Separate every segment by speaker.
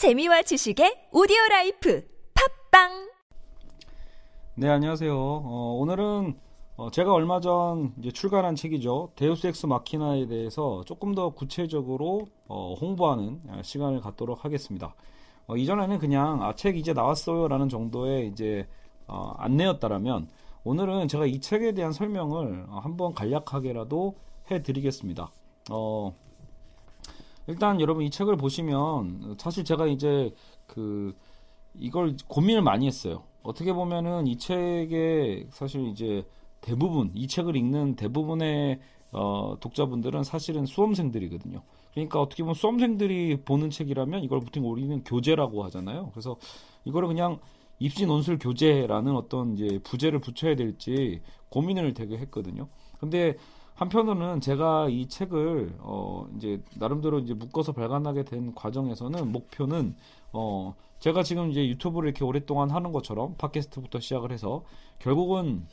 Speaker 1: 재미와 지식의 오디오 life 팟빵
Speaker 2: 네, 안녕하세요. 어, 오늘은 어, 제가 얼마 전 출간한 책이죠. 데우스 엑스 마키나에 대해서 조금 더 구체적으로 어, 홍보하는 아, 시간을 갖도록 하겠습니다. 어, 이전에는 그냥 아, 책 이제 나왔어요라는 정도의 이제 어, 안내였다라면 오늘은 제가 이 책에 대한 설명을 어, 한번 간략하게라도 해드리겠습니다. 어, 일단 여러분 이 책을 보시면 사실 제가 이제 그 이걸 고민을 많이 했어요. 어떻게 보면은 이 책의 사실 이제 대부분 이 책을 읽는 대부분의 어, 독자분들은 사실은 수험생들이거든요. 그러니까 어떻게 보면 수험생들이 보는 책이라면 이걸 보통 우리는 교재라고 하잖아요. 그래서 이거를 그냥 입시 논술 교재라는 어떤 이제 부제를 붙여야 될지 고민을 되게 했거든요. 근데 한편으로는 제가 이 책을 어 이제 나름대로 이제 묶어서 발간하게 된 과정에서는 목표는 어 제가 지금 이제 유튜브를 이렇게 오랫동안 하는 것처럼 팟캐스트부터 시작을 해서 결국은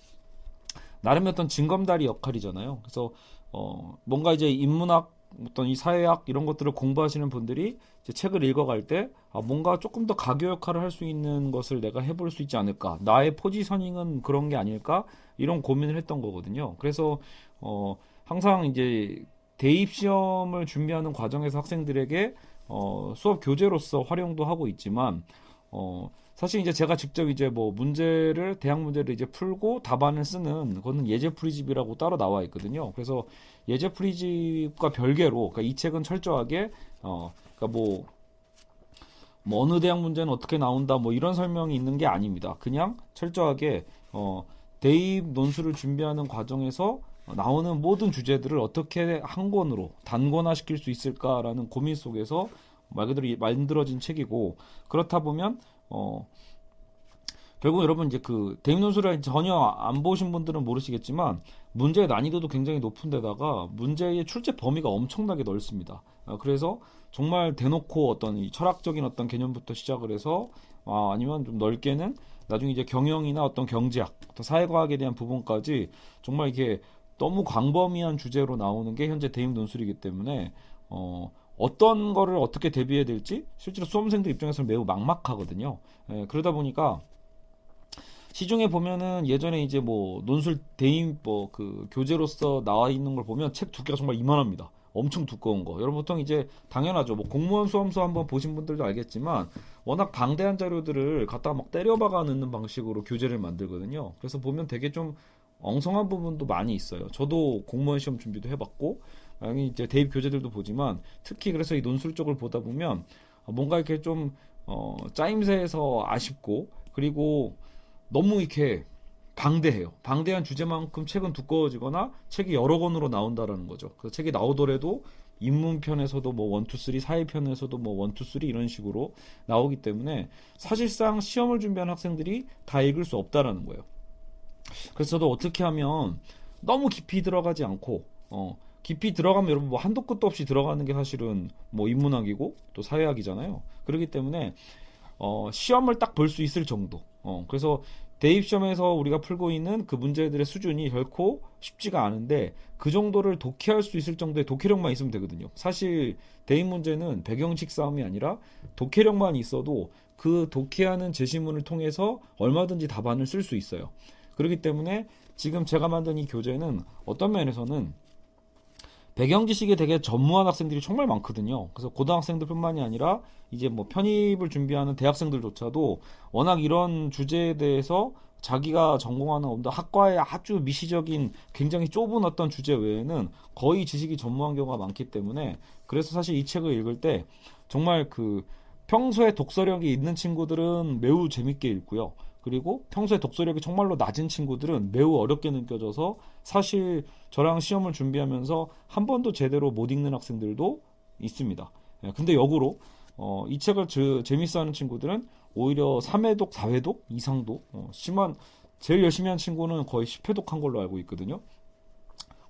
Speaker 2: 나름의 어떤 징검다리 역할이잖아요. 그래서 어 뭔가 이제 인문학 어떤 이 사회학 이런 것들을 공부하시는 분들이 이제 책을 읽어갈 때 아, 뭔가 조금 더 가교 역할을 할 수 있는 것을 내가 해볼 수 있지 않을까 나의 포지셔닝은 그런 게 아닐까 이런 고민을 했던 거거든요. 그래서 어 항상 이제 대입 시험을 준비하는 과정에서 학생들에게 어 수업 교재로서 활용도 하고 있지만 어 사실 이제 제가 직접 이제 뭐 문제를 대학 문제를 이제 풀고 답안을 쓰는 그거는 예제 풀이집이라고 따로 나와 있거든요. 그래서 예제 풀이집과 별개로 그러니까 이 책은 철저하게 어 그러니까 뭐, 뭐 어느 대학 문제는 어떻게 나온다 뭐 이런 설명이 있는 게 아닙니다. 그냥 철저하게 어 대입 논술을 준비하는 과정에서 나오는 모든 주제들을 어떻게 한 권으로 단권화 시킬 수 있을까라는 고민 속에서 말 그대로 만들어진 책이고 그렇다 보면 어 결국 여러분 이제 그 대입 논술을 전혀 안 보신 분들은 모르시겠지만 문제의 난이도도 굉장히 높은데다가 문제의 출제 범위가 엄청나게 넓습니다. 어, 그래서 정말 대놓고 어떤 이 철학적인 어떤 개념부터 시작을 해서 아, 아니면 좀 넓게는 나중에 이제 경영이나 어떤 경제학, 어떤 사회과학에 대한 부분까지 정말 이게 너무 광범위한 주제로 나오는 게 현재 대입 논술이기 때문에 어, 어떤 거를 어떻게 대비해야 될지 실제로 수험생들 입장에서는 매우 막막하거든요. 예, 그러다 보니까 시중에 보면은 예전에 이제 뭐 논술 대입 뭐 그 교재로서 나와 있는 걸 보면 책 두께가 정말 이만합니다. 엄청 두꺼운 거. 여러분 보통 이제 당연하죠. 뭐 공무원 수험서 한번 보신 분들도 알겠지만 워낙 방대한 자료들을 갖다 막 때려박아 넣는 방식으로 교재를 만들거든요. 그래서 보면 되게 좀 엉성한 부분도 많이 있어요. 저도 공무원 시험 준비도 해봤고, 아니 이제 대입 교재들도 보지만 특히 그래서 이 논술 쪽을 보다 보면 뭔가 이렇게 좀 어, 짜임새에서 아쉽고 그리고 너무 이렇게 방대해요. 방대한 주제만큼 책은 두꺼워지거나 책이 여러 권으로 나온다라는 거죠. 그래서 책이 나오더라도 인문편에서도 뭐 one two three, 사회편에서도 뭐 one two three 이런 식으로 나오기 때문에 사실상 시험을 준비하는 학생들이 다 읽을 수 없다라는 거예요. 그래서 저도 어떻게 하면 너무 깊이 들어가지 않고 어 깊이 들어가면 여러분 뭐 한도 끝도 없이 들어가는 게 사실은 뭐 인문학이고 또 사회학이잖아요. 그렇기 때문에 어 시험을 딱 볼 수 있을 정도. 어 그래서 대입 시험에서 우리가 풀고 있는 그 문제들의 수준이 결코 쉽지가 않은데 그 정도를 독해할 수 있을 정도의 독해력만 있으면 되거든요. 사실 대입 문제는 배경식 싸움이 아니라 독해력만 있어도 그 독해하는 제시문을 통해서 얼마든지 답안을 쓸 수 있어요. 그렇기 때문에 지금 제가 만든 이 교재는 어떤 면에서는 배경 지식에 되게 전무한 학생들이 정말 많거든요. 그래서 고등학생들뿐만이 아니라 이제 뭐 편입을 준비하는 대학생들조차도 워낙 이런 주제에 대해서 자기가 전공하는 어떤 학과의 아주 미시적인 굉장히 좁은 어떤 주제 외에는 거의 지식이 전무한 경우가 많기 때문에 그래서 사실 이 책을 읽을 때 정말 그 평소에 독서력이 있는 친구들은 매우 재밌게 읽고요. 그리고 평소에 독서력이 정말로 낮은 친구들은 매우 어렵게 느껴져서 사실 저랑 시험을 준비하면서 한 번도 제대로 못 읽는 학생들도 있습니다. 예, 근데 역으로 어, 이 책을 저, 재밌어하는 친구들은 오히려 3회독, 4회독 이상도 어, 심한 제일 열심히 한 친구는 거의 10회독 한 걸로 알고 있거든요.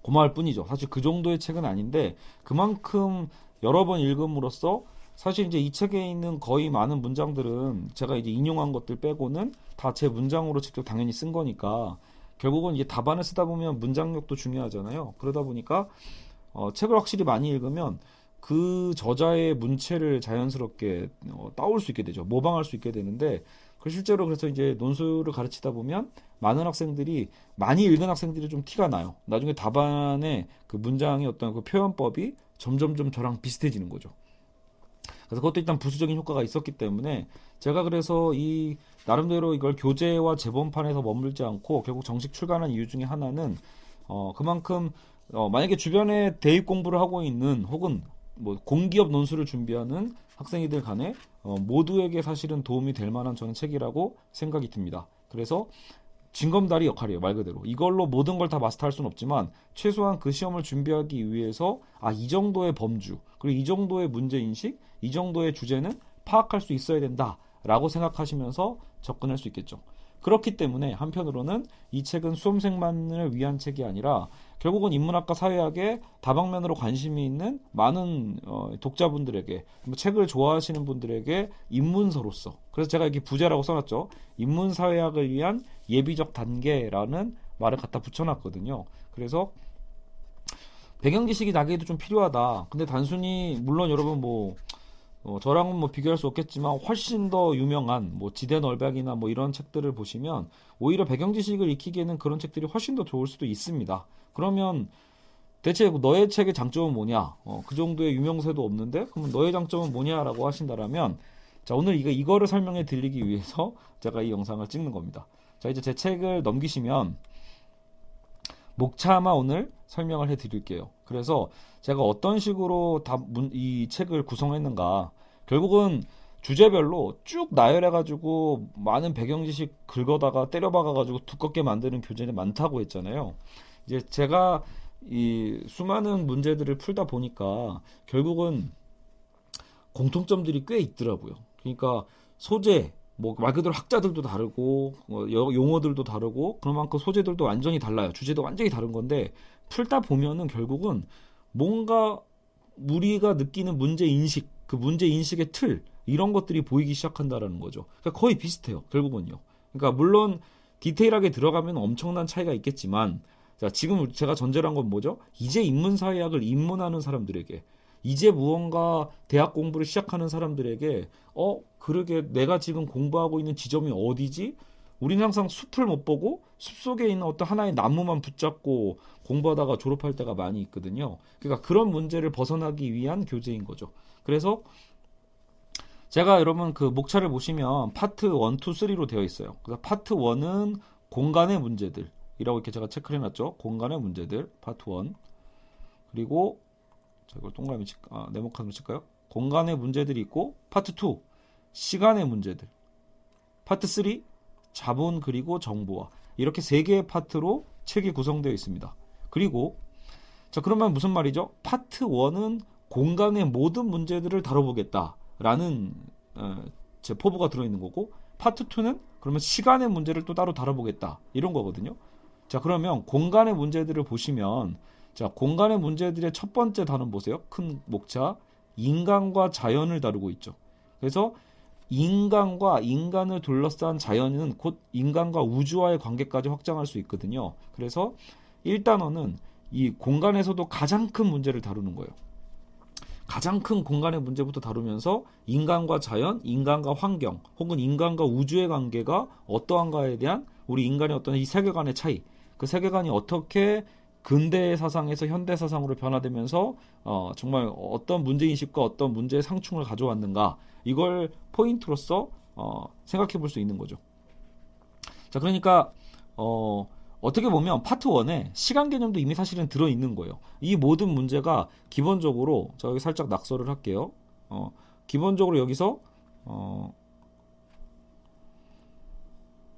Speaker 2: 고마울 뿐이죠. 사실 그 정도의 책은 아닌데 그만큼 여러 번 읽음으로써 사실 이제 이 책에 있는 거의 많은 문장들은 제가 이제 인용한 것들 빼고는 다 제 문장으로 직접 당연히 쓴 거니까 결국은 이제 답안을 쓰다 보면 문장력도 중요하잖아요. 그러다 보니까 어, 책을 확실히 많이 읽으면 그 저자의 문체를 자연스럽게 어, 따올 수 있게 되죠. 모방할 수 있게 되는데 그 실제로 그래서 이제 논술을 가르치다 보면 많은 학생들이 많이 읽은 학생들이 좀 티가 나요. 나중에 답안에 그 문장의 어떤 그 표현법이 점점점 저랑 비슷해지는 거죠. 그래서 그것도 일단 부수적인 효과가 있었기 때문에 제가 그래서 이 나름대로 이걸 교재와 재본판에서 머물지 않고 결국 정식 출간한 이유 중에 하나는 어 그만큼 어 만약에 주변에 대입 공부를 하고 있는 혹은 뭐 공기업 논술을 준비하는 학생이들 간에 어 모두에게 사실은 도움이 될 만한 저는 책이라고 생각이 듭니다. 그래서 징검다리 역할이에요 말 그대로 이걸로 모든 걸 다 마스터할 수는 없지만 최소한 그 시험을 준비하기 위해서 아 이 정도의 범주 그리고 이 정도의 문제 인식 이 정도의 주제는 파악할 수 있어야 된다라고 생각하시면서 접근할 수 있겠죠. 그렇기 때문에 한편으로는 이 책은 수험생만을 위한 책이 아니라 결국은 인문학과 사회학에 다방면으로 관심이 있는 많은 어, 독자분들에게 뭐 책을 좋아하시는 분들에게 입문서로서 그래서 제가 여기 부제라고 써놨죠. 인문사회학을 위한 예비적 단계라는 말을 갖다 붙여놨거든요. 그래서 배경 지식이 나에게도 좀 필요하다. 근데 단순히 물론 여러분 뭐 어, 저랑은 뭐 비교할 수 없겠지만 훨씬 더 유명한 뭐 지대 널백이나 뭐 이런 책들을 보시면 오히려 배경 지식을 익히기에는 그런 책들이 훨씬 더 좋을 수도 있습니다. 그러면 대체 너의 책의 장점은 뭐냐? 어, 그 정도의 유명세도 없는데 그러면 너의 장점은 뭐냐라고 하신다라면 자 오늘 이거 이거를 설명해 드리기 위해서 제가 이 영상을 찍는 겁니다. 자 이제 제 책을 넘기시면 목차마 오늘 설명을 해 드릴게요. 그래서 제가 어떤 식으로 다 이 책을 구성했는가 결국은 주제별로 쭉 나열해가지고 많은 배경 지식 긁어다가 때려박아가지고 두껍게 만드는 교재는 많다고 했잖아요. 이제 제가 이 수많은 문제들을 풀다 보니까 결국은 공통점들이 꽤 있더라고요. 그러니까 소재, 뭐말 그대로 학자들도 다르고 뭐 용어들도 다르고 그만큼 소재들도 완전히 달라요. 주제도 완전히 다른 건데 풀다 보면은 결국은 뭔가 우리가 느끼는 문제 인식, 그 문제 인식의 틀 이런 것들이 보이기 시작한다라는 거죠. 그러니까 거의 비슷해요. 결국은요. 그러니까 물론 디테일하게 들어가면 엄청난 차이가 있겠지만 자, 지금 제가 전제를 한 건 뭐죠? 이제 인문사회학을 입문하는 사람들에게 이제 무언가 대학 공부를 시작하는 사람들에게 어 그러게 내가 지금 공부하고 있는 지점이 어디지? 우리는 항상 숲을 못 보고 숲 속에 있는 어떤 하나의 나무만 붙잡고 공부하다가 졸업할 때가 많이 있거든요. 그러니까 그런 문제를 벗어나기 위한 교재인 거죠. 그래서 제가 여러분 그 목차를 보시면 파트 1, 2, 3로 되어 있어요. 그래서 파트 1은 공간의 문제들 이라고 이렇게 제가 체크를 해놨죠. 공간의 문제들 파트 1 그리고 자 이걸 동그라미 칠, 아, 네모칸으로 칠까요? 공간의 문제들이 있고 파트 2 시간의 문제들 파트 3 자본 그리고 정보화 이렇게 세 개의 파트로 책이 구성되어 있습니다. 그리고 자 그러면 무슨 말이죠? 파트 1은 공간의 모든 문제들을 다뤄보겠다라는 어, 제 포부가 들어있는 거고 파트 2는 그러면 시간의 문제를 또 따로 다뤄보겠다 이런 거거든요. 자 그러면 공간의 문제들을 보시면 자 공간의 문제들의 첫 번째 단원 보세요. 큰 목차 인간과 자연을 다루고 있죠. 그래서 인간과 인간을 둘러싼 자연은 곧 인간과 우주와의 관계까지 확장할 수 있거든요. 그래서 1단원은 이 공간에서도 가장 큰 문제를 다루는 거예요. 가장 큰 공간의 문제부터 다루면서 인간과 자연, 인간과 환경, 혹은 인간과 우주의 관계가 어떠한가에 대한 우리 인간의 어떤 이 세계관의 차이, 그 세계관이 어떻게 근대 사상에서 현대 사상으로 변화되면서 어, 정말 어떤 문제 인식과 어떤 문제의 상충을 가져왔는가 이걸 포인트로서 어, 생각해 볼 수 있는 거죠. 자, 그러니까 어, 어떻게 보면 파트 1에 시간 개념도 이미 사실은 들어 있는 거예요. 이 모든 문제가 기본적으로 저 여기 살짝 낙서를 할게요. 어, 기본적으로 여기서 어,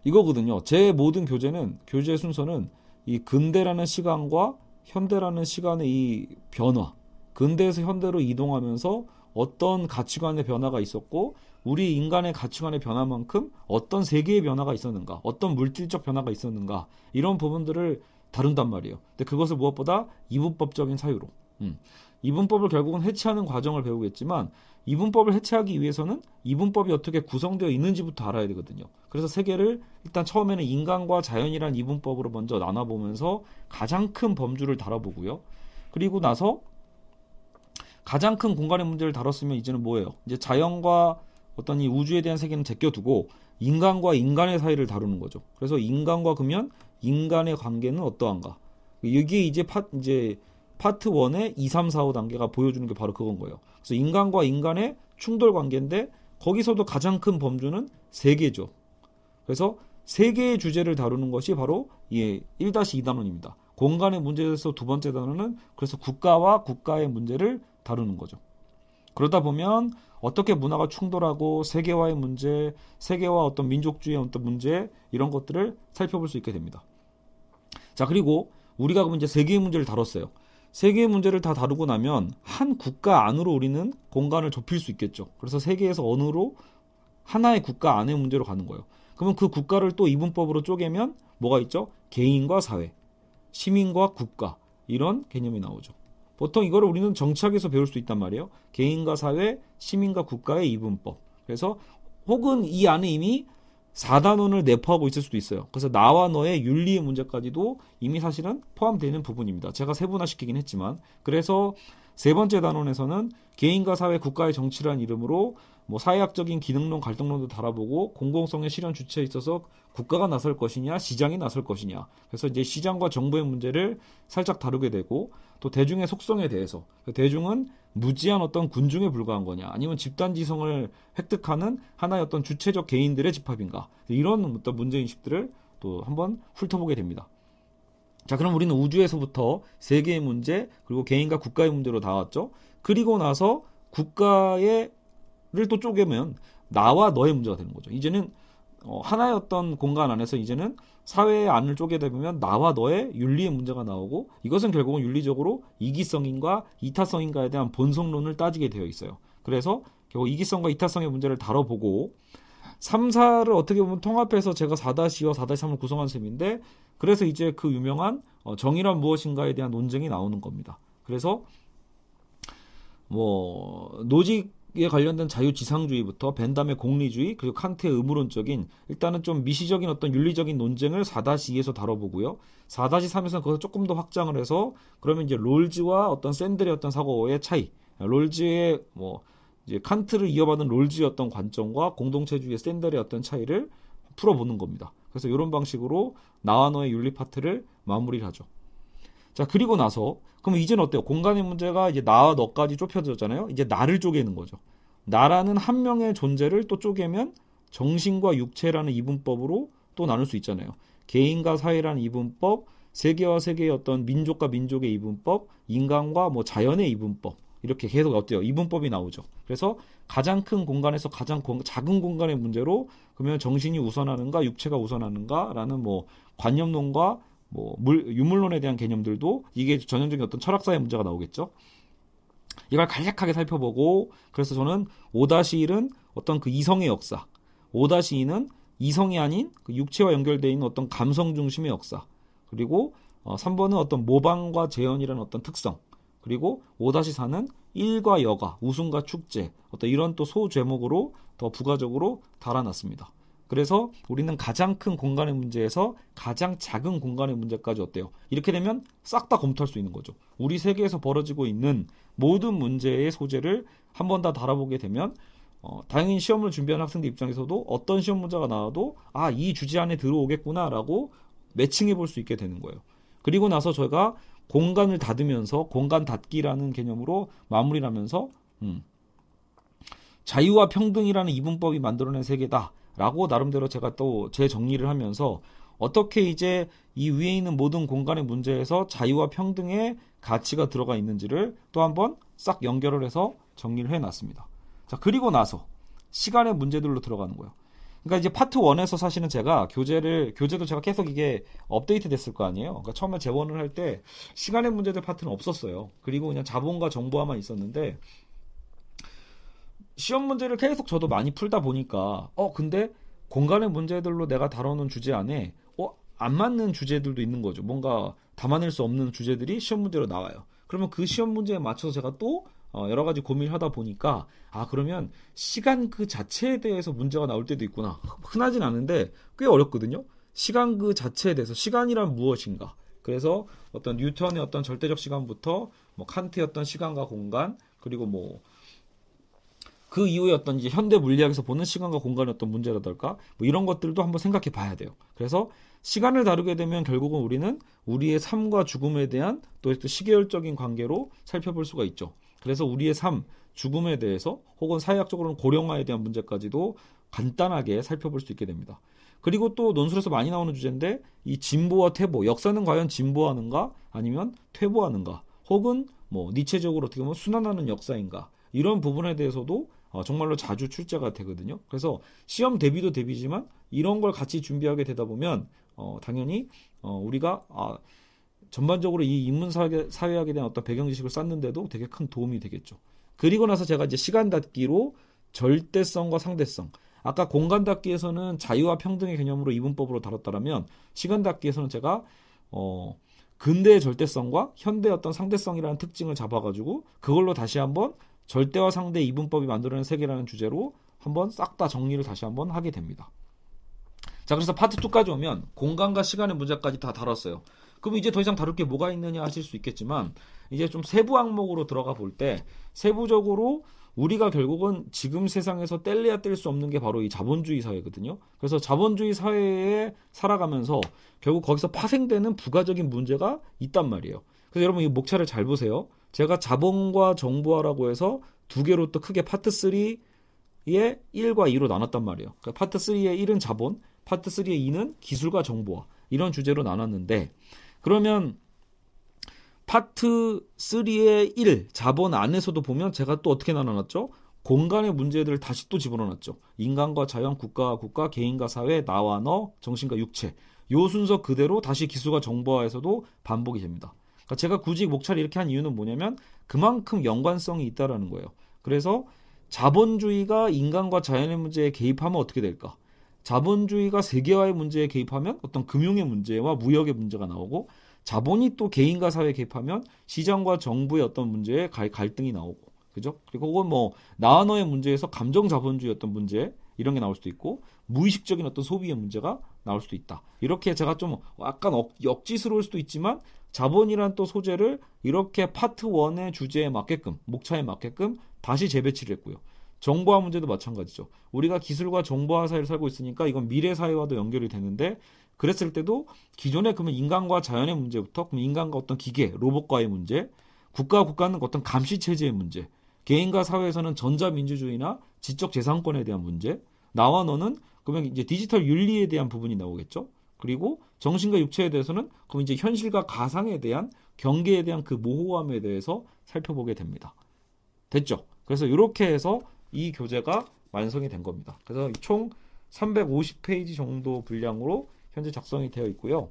Speaker 2: 이거거든요. 제 모든 교재는 교재 순서는 이 근대라는 시간과 현대라는 시간의 이 변화, 근대에서 현대로 이동하면서 어떤 가치관의 변화가 있었고 우리 인간의 가치관의 변화만큼 어떤 세계의 변화가 있었는가, 어떤 물질적 변화가 있었는가 이런 부분들을 다룬단 말이에요. 근데 그것을 무엇보다 이분법적인 사유로 음. 이분법을 결국은 해체하는 과정을 배우겠지만 이분법을 해체하기 위해서는 이분법이 어떻게 구성되어 있는지부터 알아야 되거든요. 그래서 세계를 일단 처음에는 인간과 자연이란 이분법으로 먼저 나눠보면서 가장 큰 범주를 다뤄보고요. 그리고 나서 가장 큰 공간의 문제를 다뤘으면 이제는 뭐예요? 이제 자연과 어떤 이 우주에 대한 세계는 제껴두고 인간과 인간의 사이를 다루는 거죠. 그래서 인간과 그러면 인간의 관계는 어떠한가? 이게 이제 파 이제 파트 1의 2, 3, 4, 5 단계가 보여주는 게 바로 그건 거예요. 그래서 인간과 인간의 충돌 관계인데 거기서도 가장 큰 범주는 세계죠. 그래서 세 개의 주제를 다루는 것이 바로 이 1-2단원입니다. 공간의 문제에서 두 번째 단원은 그래서 국가와 국가의 문제를 다루는 거죠. 그러다 보면 어떻게 문화가 충돌하고 세계화의 문제, 세계와 어떤 민족주의의 어떤 문제 이런 것들을 살펴볼 수 있게 됩니다. 자 그리고 우리가 이제 세계의 문제를 다뤘어요. 세계의 문제를 다 다루고 나면 한 국가 안으로 우리는 공간을 좁힐 수 있겠죠. 그래서 세계에서 어느로 하나의 국가 안의 문제로 가는 거예요. 그러면 그 국가를 또 이분법으로 쪼개면 뭐가 있죠? 개인과 사회, 시민과 국가 이런 개념이 나오죠. 보통 이거를 우리는 정치학에서 배울 수 있단 말이에요. 개인과 사회, 시민과 국가의 이분법. 그래서 혹은 이 안에 이미 4단원을 내포하고 있을 수도 있어요. 그래서 나와 너의 윤리의 문제까지도 이미 사실은 포함되는 부분입니다. 제가 세분화시키긴 했지만 그래서 세 번째 단원에서는 개인과 사회, 국가의 정치라는 이름으로 뭐 사회학적인 기능론, 갈등론도 달아보고 공공성의 실현 주체에 있어서 국가가 나설 것이냐, 시장이 나설 것이냐. 그래서 이제 시장과 정부의 문제를 살짝 다루게 되고 또 대중의 속성에 대해서 대중은 무지한 어떤 군중에 불과한 거냐 아니면 집단지성을 획득하는 하나의 어떤 주체적 개인들의 집합인가 이런 어떤 문제인식들을 또 한번 훑어보게 됩니다. 자 그럼 우리는 우주에서부터 세계의 문제 그리고 개인과 국가의 문제로 나왔죠. 그리고 나서 국가의를 또 쪼개면 나와 너의 문제가 되는 거죠. 이제는 어, 하나의 어떤 공간 안에서 이제는 사회의 안을 쪼개다 보면 나와 너의 윤리의 문제가 나오고 이것은 결국은 윤리적으로 이기성인가 이타성인가에 대한 본성론을 따지게 되어 있어요. 그래서 결국 이기성과 이타성의 문제를 다뤄보고 3, 4를 어떻게 보면 통합해서 제가 4-2와 4-3을 구성한 셈인데 그래서 이제 그 유명한 어, 정의란 무엇인가에 대한 논쟁이 나오는 겁니다. 그래서 뭐 노직 에 관련된 자유지상주의부터 벤담의 공리주의 그리고 칸트의 의무론적인 일단은 좀 미시적인 어떤 윤리적인 논쟁을 4-2에서 다뤄보고요. 4-3에서는 그것을 조금 더 확장을 해서 그러면 이제 롤즈와 어떤 샌들의 어떤 사고의 차이 롤즈의 뭐 이제 칸트를 이어받은 롤즈의 어떤 관점과 공동체주의의 샌들의 어떤 차이를 풀어보는 겁니다. 그래서 이런 방식으로 나와 너의 윤리 파트를 마무리를 하죠. 자, 그리고 나서, 그럼 이제는 어때요? 공간의 문제가 이제 나와 너까지 좁혀졌잖아요? 이제 나를 쪼개는 거죠. 나라는 한 명의 존재를 또 쪼개면 정신과 육체라는 이분법으로 또 나눌 수 있잖아요. 개인과 사회라는 이분법, 세계와 세계의 어떤 민족과 민족의 이분법, 인간과 뭐 자연의 이분법. 이렇게 계속 어때요? 이분법이 나오죠. 그래서 가장 큰 공간에서 가장 공, 작은 공간의 문제로 그러면 정신이 우선하는가, 육체가 우선하는가라는 뭐 관념론과 뭐 물, 유물론에 대한 개념들도 이게 전형적인 어떤 철학사의 문제가 나오겠죠. 이걸 간략하게 살펴보고 그래서 저는 5-1은 어떤 그 이성의 역사, 5-2는 이성이 아닌 그 육체와 연결되어 있는 어떤 감성 중심의 역사, 그리고 어, 3번은 어떤 모방과 재현이라는 어떤 특성, 그리고 5-4는 일과 여가, 우승과 축제, 어떤 이런 또 소제목으로 더 부가적으로 달아놨습니다. 그래서 우리는 가장 큰 공간의 문제에서 가장 작은 공간의 문제까지 어때요? 이렇게 되면 싹 다 검토할 수 있는 거죠. 우리 세계에서 벌어지고 있는 모든 문제의 소재를 한 번다 달아보게 되면 어, 당연히 시험을 준비하는 학생들 입장에서도 어떤 시험 문제가 나와도 아, 이 주제 안에 들어오겠구나라고 매칭해 볼 수 있게 되는 거예요. 그리고 나서 저희가 공간을 닫으면서 공간 닫기라는 개념으로 마무리를 하면서 음, 자유와 평등이라는 이분법이 만들어낸 세계다. 라고 나름대로 제가 또 재정리를 하면서 어떻게 이제 이 위에 있는 모든 공간의 문제에서 자유와 평등의 가치가 들어가 있는지를 또 한번 싹 연결을 해서 정리를 해 놨습니다. 자, 그리고 나서 시간의 문제들로 들어가는 거예요. 그러니까 이제 파트 1에서 사실은 제가 교재를 교재도 제가 계속 이게 업데이트 됐을 거 아니에요. 그러니까 처음에 재원을 할 때 시간의 문제들 파트는 없었어요. 그리고 그냥 자본과 정보화만 있었는데 시험 문제를 계속 저도 많이 풀다 보니까 어 근데 공간의 문제들로 내가 다뤄놓은 주제 안에 어안 맞는 주제들도 있는 거죠. 뭔가 담아낼 수 없는 주제들이 시험 문제로 나와요. 그러면 그 시험 문제에 맞춰서 제가 또 어, 여러 가지 고민을 하다 보니까 아 그러면 시간 그 자체에 대해서 문제가 나올 때도 있구나 흔하진 않은데 꽤 어렵거든요 시간 그 자체에 대해서 시간이란 무엇인가 그래서 어떤 뉴턴의 어떤 절대적 시간부터 뭐 칸트의 어떤 시간과 공간 그리고 뭐 그 이후에 어떤 이제 현대 물리학에서 보는 시간과 공간의 어떤 문제라달까 뭐 이런 것들도 한번 생각해 봐야 돼요. 그래서 시간을 다루게 되면 결국은 우리는 우리의 삶과 죽음에 대한 또 시계열적인 관계로 살펴볼 수가 있죠. 그래서 우리의 삶, 죽음에 대해서 혹은 사회학적으로는 고령화에 대한 문제까지도 간단하게 살펴볼 수 있게 됩니다. 그리고 또 논술에서 많이 나오는 주제인데 이 진보와 퇴보, 역사는 과연 진보하는가 아니면 퇴보하는가 혹은 뭐 니체적으로 어떻게 보면 순환하는 역사인가 이런 부분에 대해서도 어, 정말로 자주 출제가 되거든요. 그래서 시험 대비도 대비지만 이런 걸 같이 준비하게 되다 보면 어, 당연히 어, 우리가 아, 전반적으로 이 인문 사회학에 대한 어떤 배경 지식을 쌓는데도 되게 큰 도움이 되겠죠. 그리고 나서 제가 이제 시간 닫기로 절대성과 상대성. 아까 공간 닫기에서는 자유와 평등의 개념으로 이분법으로 다뤘다면 시간 닫기에서는 제가 어 근대의 절대성과 현대의 어떤 상대성이라는 특징을 잡아가지고 그걸로 다시 한번 절대와 상대 이분법이 만들어낸 세계라는 주제로 한번 싹 다 정리를 다시 한번 하게 됩니다. 자, 그래서 파트 2까지 오면 공간과 시간의 문제까지 다 다뤘어요. 그럼 이제 더 이상 다룰 게 뭐가 있느냐 하실 수 있겠지만 이제 좀 세부 항목으로 들어가 볼 때 세부적으로 우리가 결국은 지금 세상에서 뗄래야 뗄 수 없는 게 바로 이 자본주의 사회거든요. 그래서 자본주의 사회에 살아가면서 결국 거기서 파생되는 부가적인 문제가 있단 말이에요. 그래서 여러분 이 목차를 잘 보세요. 제가 자본과 정보화라고 해서 두 개로 또 크게 파트 3의 1과 2로 나눴단 말이에요. 그러니까 파트 3의 1은 자본, 파트 3의 2는 기술과 정보화 이런 주제로 나눴는데 그러면 파트 3의 1 자본 안에서도 보면 제가 또 어떻게 나눠놨죠? 공간의 문제들을 다시 또 집어넣었죠. 인간과 자연, 국가와 국가, 개인과 사회, 나와 너, 정신과 육체. 요 순서 그대로 다시 기술과 정보화에서도 반복이 됩니다. 그러니까 제가 굳이 목차를 이렇게 한 이유는 뭐냐면 그만큼 연관성이 있다라는 거예요. 그래서 자본주의가 인간과 자연의 문제에 개입하면 어떻게 될까? 자본주의가 세계화의 문제에 개입하면 어떤 금융의 문제와 무역의 문제가 나오고 자본이 또 개인과 사회에 개입하면 시장과 정부의 어떤 문제에 갈등이 나오고 그죠? 그리고 혹은 뭐 나너의 문제에서 감정 자본주의 어떤 문제 이런 게 나올 수도 있고 무의식적인 어떤 소비의 문제가 나올 수도 있다. 이렇게 제가 좀 약간 억, 역지스러울 수도 있지만 자본이란 또 소재를 이렇게 파트 1의 주제에 맞게끔 목차에 맞게끔 다시 재배치를 했고요. 정보화 문제도 마찬가지죠. 우리가 기술과 정보화 사회를 살고 있으니까 이건 미래 사회와도 연결이 되는데 그랬을 때도 기존에 그러면 인간과 자연의 문제부터 그럼 인간과 어떤 기계, 로봇과의 문제, 국가와 국가는 어떤 감시 체제의 문제, 개인과 사회에서는 전자 민주주의나 지적 재산권에 대한 문제, 나와 너는 그러면 이제 디지털 윤리에 대한 부분이 나오겠죠. 그리고 정신과 육체에 대해서는 그럼 이제 현실과 가상에 대한 경계에 대한 그 모호함에 대해서 살펴보게 됩니다. 됐죠? 그래서 이렇게 해서 이 교재가 완성이 된 겁니다. 그래서 총 350페이지 정도 분량으로 현재 작성이 되어 있고요.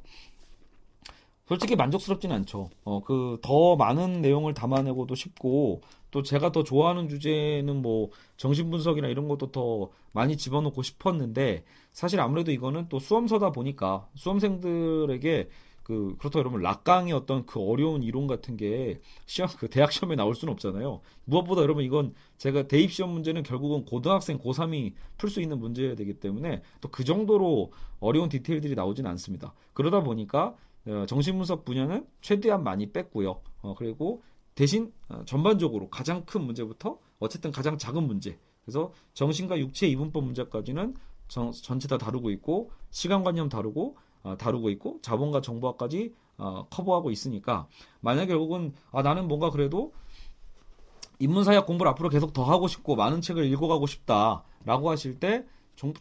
Speaker 2: 솔직히 만족스럽지는 않죠. 어, 그, 더 많은 내용을 담아내고도 싶고, 또 제가 더 좋아하는 주제는 뭐, 정신분석이나 이런 것도 더 많이 집어넣고 싶었는데, 사실 아무래도 이거는 또 수험서다 보니까, 수험생들에게 그 그렇다고 여러분 락강의 어떤 그 어려운 이론 같은 게 시험 그 대학 시험에 나올 수는 없잖아요. 무엇보다 여러분 이건 제가 대입 시험 문제는 결국은 고등학생 고3이 풀 수 있는 문제여야 되기 때문에 또 그 정도로 어려운 디테일들이 나오지는 않습니다. 그러다 보니까 어, 정신분석 분야는 최대한 많이 뺐고요. 어, 그리고 대신 어, 전반적으로 가장 큰 문제부터 어쨌든 가장 작은 문제 그래서 정신과 육체 이분법 문제까지는 전, 전체 다 다루고 있고 시간관념 다루고 어, 다루고 있고 자본과 정보학까지 어, 커버하고 있으니까 만약 결국은 아, 나는 뭔가 그래도 인문사역 공부를 앞으로 계속 더 하고 싶고 많은 책을 읽어가고 싶다라고 하실 때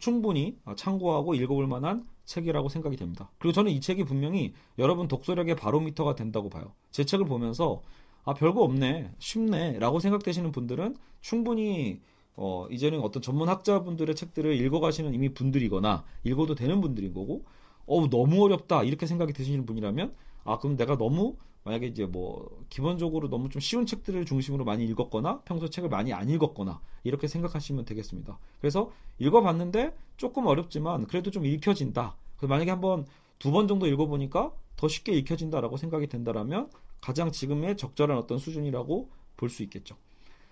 Speaker 2: 충분히 참고하고 읽어볼 만한 책이라고 생각이 됩니다. 그리고 저는 이 책이 분명히 여러분 독서력의 바로미터가 된다고 봐요. 제 책을 보면서 아 별거 없네 쉽네라고 생각되시는 분들은 충분히 어 이제는 어떤 전문 학자분들의 책들을 읽어가시는 이미 분들이거나 읽어도 되는 분들인 거고 어 너무 어렵다 이렇게 생각이 드시는 분이라면 아 그럼 내가 너무 만약에 이제 뭐 기본적으로 너무 좀 쉬운 책들을 중심으로 많이 읽었거나 평소 책을 많이 안 읽었거나 이렇게 생각하시면 되겠습니다. 그래서 읽어봤는데 조금 어렵지만 그래도 좀 읽혀진다. 그래서 만약에 한번 두 번 정도 읽어보니까 더 쉽게 읽혀진다라고 생각이 된다라면 가장 지금의 적절한 어떤 수준이라고 볼 수 있겠죠.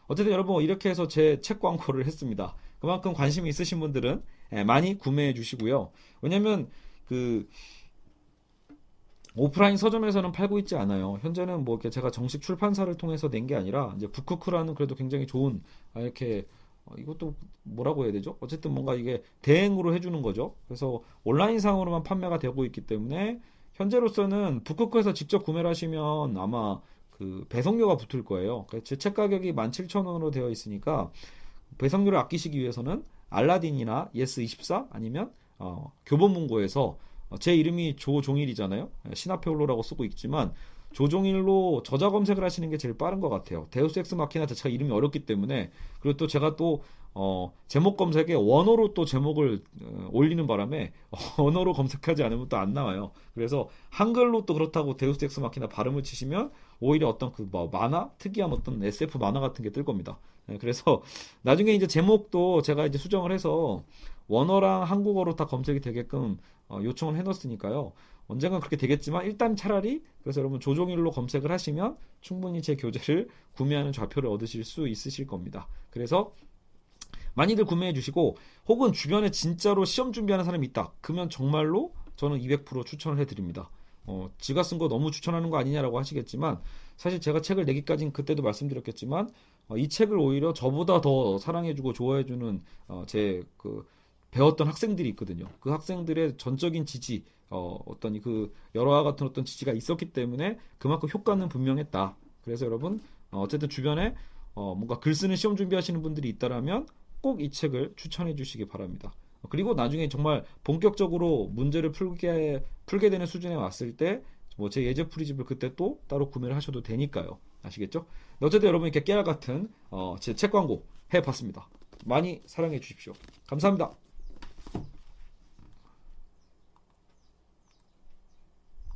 Speaker 2: 어쨌든 여러분 이렇게 해서 제 책 광고를 했습니다. 그만큼 관심이 있으신 분들은 예, 많이 구매해 주시고요. 왜냐면 그 오프라인 서점에서는 팔고 있지 않아요. 현재는 뭐 이렇게 제가 정식 출판사를 통해서 낸 게 아니라 이제 북크크라는 그래도 굉장히 좋은 아, 이렇게 어, 이것도 뭐라고 해야 되죠? 어쨌든 뭔가 이게 대행으로 해주는 거죠. 그래서 온라인상으로만 판매가 되고 있기 때문에 현재로서는 부크크에서 직접 구매를 하시면 아마 그 배송료가 붙을 거예요. 제책 가격이 17,000원으로 되어 있으니까 배송료를 아끼시기 위해서는 알라딘이나 예스24 아니면 어, 교보문고에서 어, 제 이름이 조종일이잖아요. 신화페올로라고 쓰고 있지만 조종일로 저자 검색을 하시는 게 제일 빠른 것 같아요. 데우스 엑스 마키나 자체가 이름이 어렵기 때문에 그리고 또 제가 또 어, 제목 검색에 원어로 또 제목을 어, 올리는 바람에 원어로 검색하지 않으면 또 안 나와요. 그래서 한글로 또 그렇다고 데우스 엑스 마키나 발음을 치시면 오히려 어떤 그 뭐 만화 특이한 어떤 SF 만화 같은 게 뜰 겁니다. 네, 그래서 나중에 이제 제목도 제가 이제 수정을 해서 원어랑 한국어로 다 검색이 되게끔 어, 요청을 해놨으니까요. 언젠간 그렇게 되겠지만 일단 차라리 그래서 여러분 조종일로 검색을 하시면 충분히 제 교재를 구매하는 좌표를 얻으실 수 있으실 겁니다. 그래서 많이들 구매해 주시고 혹은 주변에 진짜로 시험 준비하는 사람이 있다. 그러면 정말로 저는 200% 추천을 해드립니다. 어, 지가 쓴 거 너무 추천하는 거 아니냐라고 하시겠지만 사실 제가 책을 내기까지는 그때도 말씀드렸겠지만 어, 이 책을 오히려 저보다 더 사랑해주고 좋아해주는 어, 제그 배웠던 학생들이 있거든요. 그 학생들의 전적인 지지, 어, 어떤 그 여러와 같은 어떤 지지가 있었기 때문에 그만큼 효과는 분명했다. 그래서 여러분 어, 어쨌든 주변에 어, 뭔가 글 쓰는 시험 준비하시는 분들이 있다라면 꼭 이 책을 추천해 주시기 바랍니다. 그리고 나중에 정말 본격적으로 문제를 풀게 풀게 되는 수준에 왔을 때 뭐 제 예제 프리집을 그때 또 따로 구매를 하셔도 되니까요. 아시겠죠? 어쨌든 여러분 이렇게 깨알 같은 어, 제 책 광고 해봤습니다. 많이 사랑해 주십시오. 감사합니다.